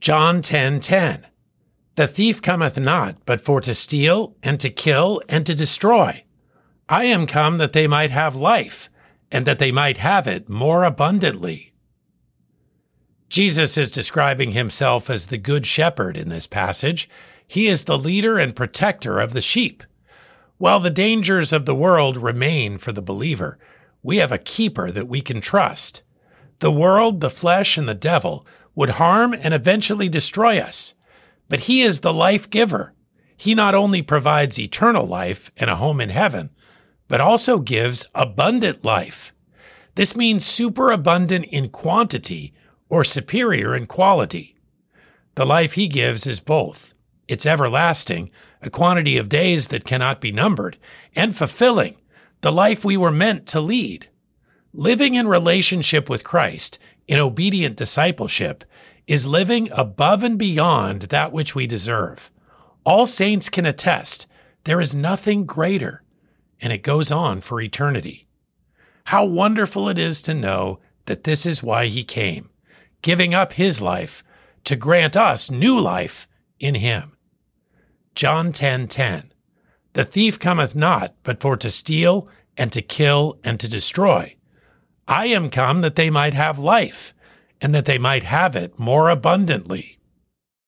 John 10:10 10, The thief cometh not but for to steal and to kill and to destroy. I am come that they might have life and that they might have it more abundantly. Jesus is describing himself as the good shepherd in this passage. He is the leader and protector of the sheep. While the dangers of the world remain for the believer, we have a keeper that we can trust. The world, the flesh, and the devil would harm and eventually destroy us. But he is the life giver. He not only provides eternal life and a home in heaven, but also gives abundant life. This means superabundant in quantity or superior in quality. The life he gives is both. It's everlasting, a quantity of days that cannot be numbered, and fulfilling, the life we were meant to lead. Living in relationship with Christ, in obedient discipleship, is living above and beyond that which we deserve. All saints can attest there is nothing greater, and it goes on for eternity. How wonderful it is to know that this is why he came, giving up his life to grant us new life in him. John 10:10 10, 10, The thief cometh not but for to steal and to kill and to destroy. I am come that they might have life and that they might have it more abundantly.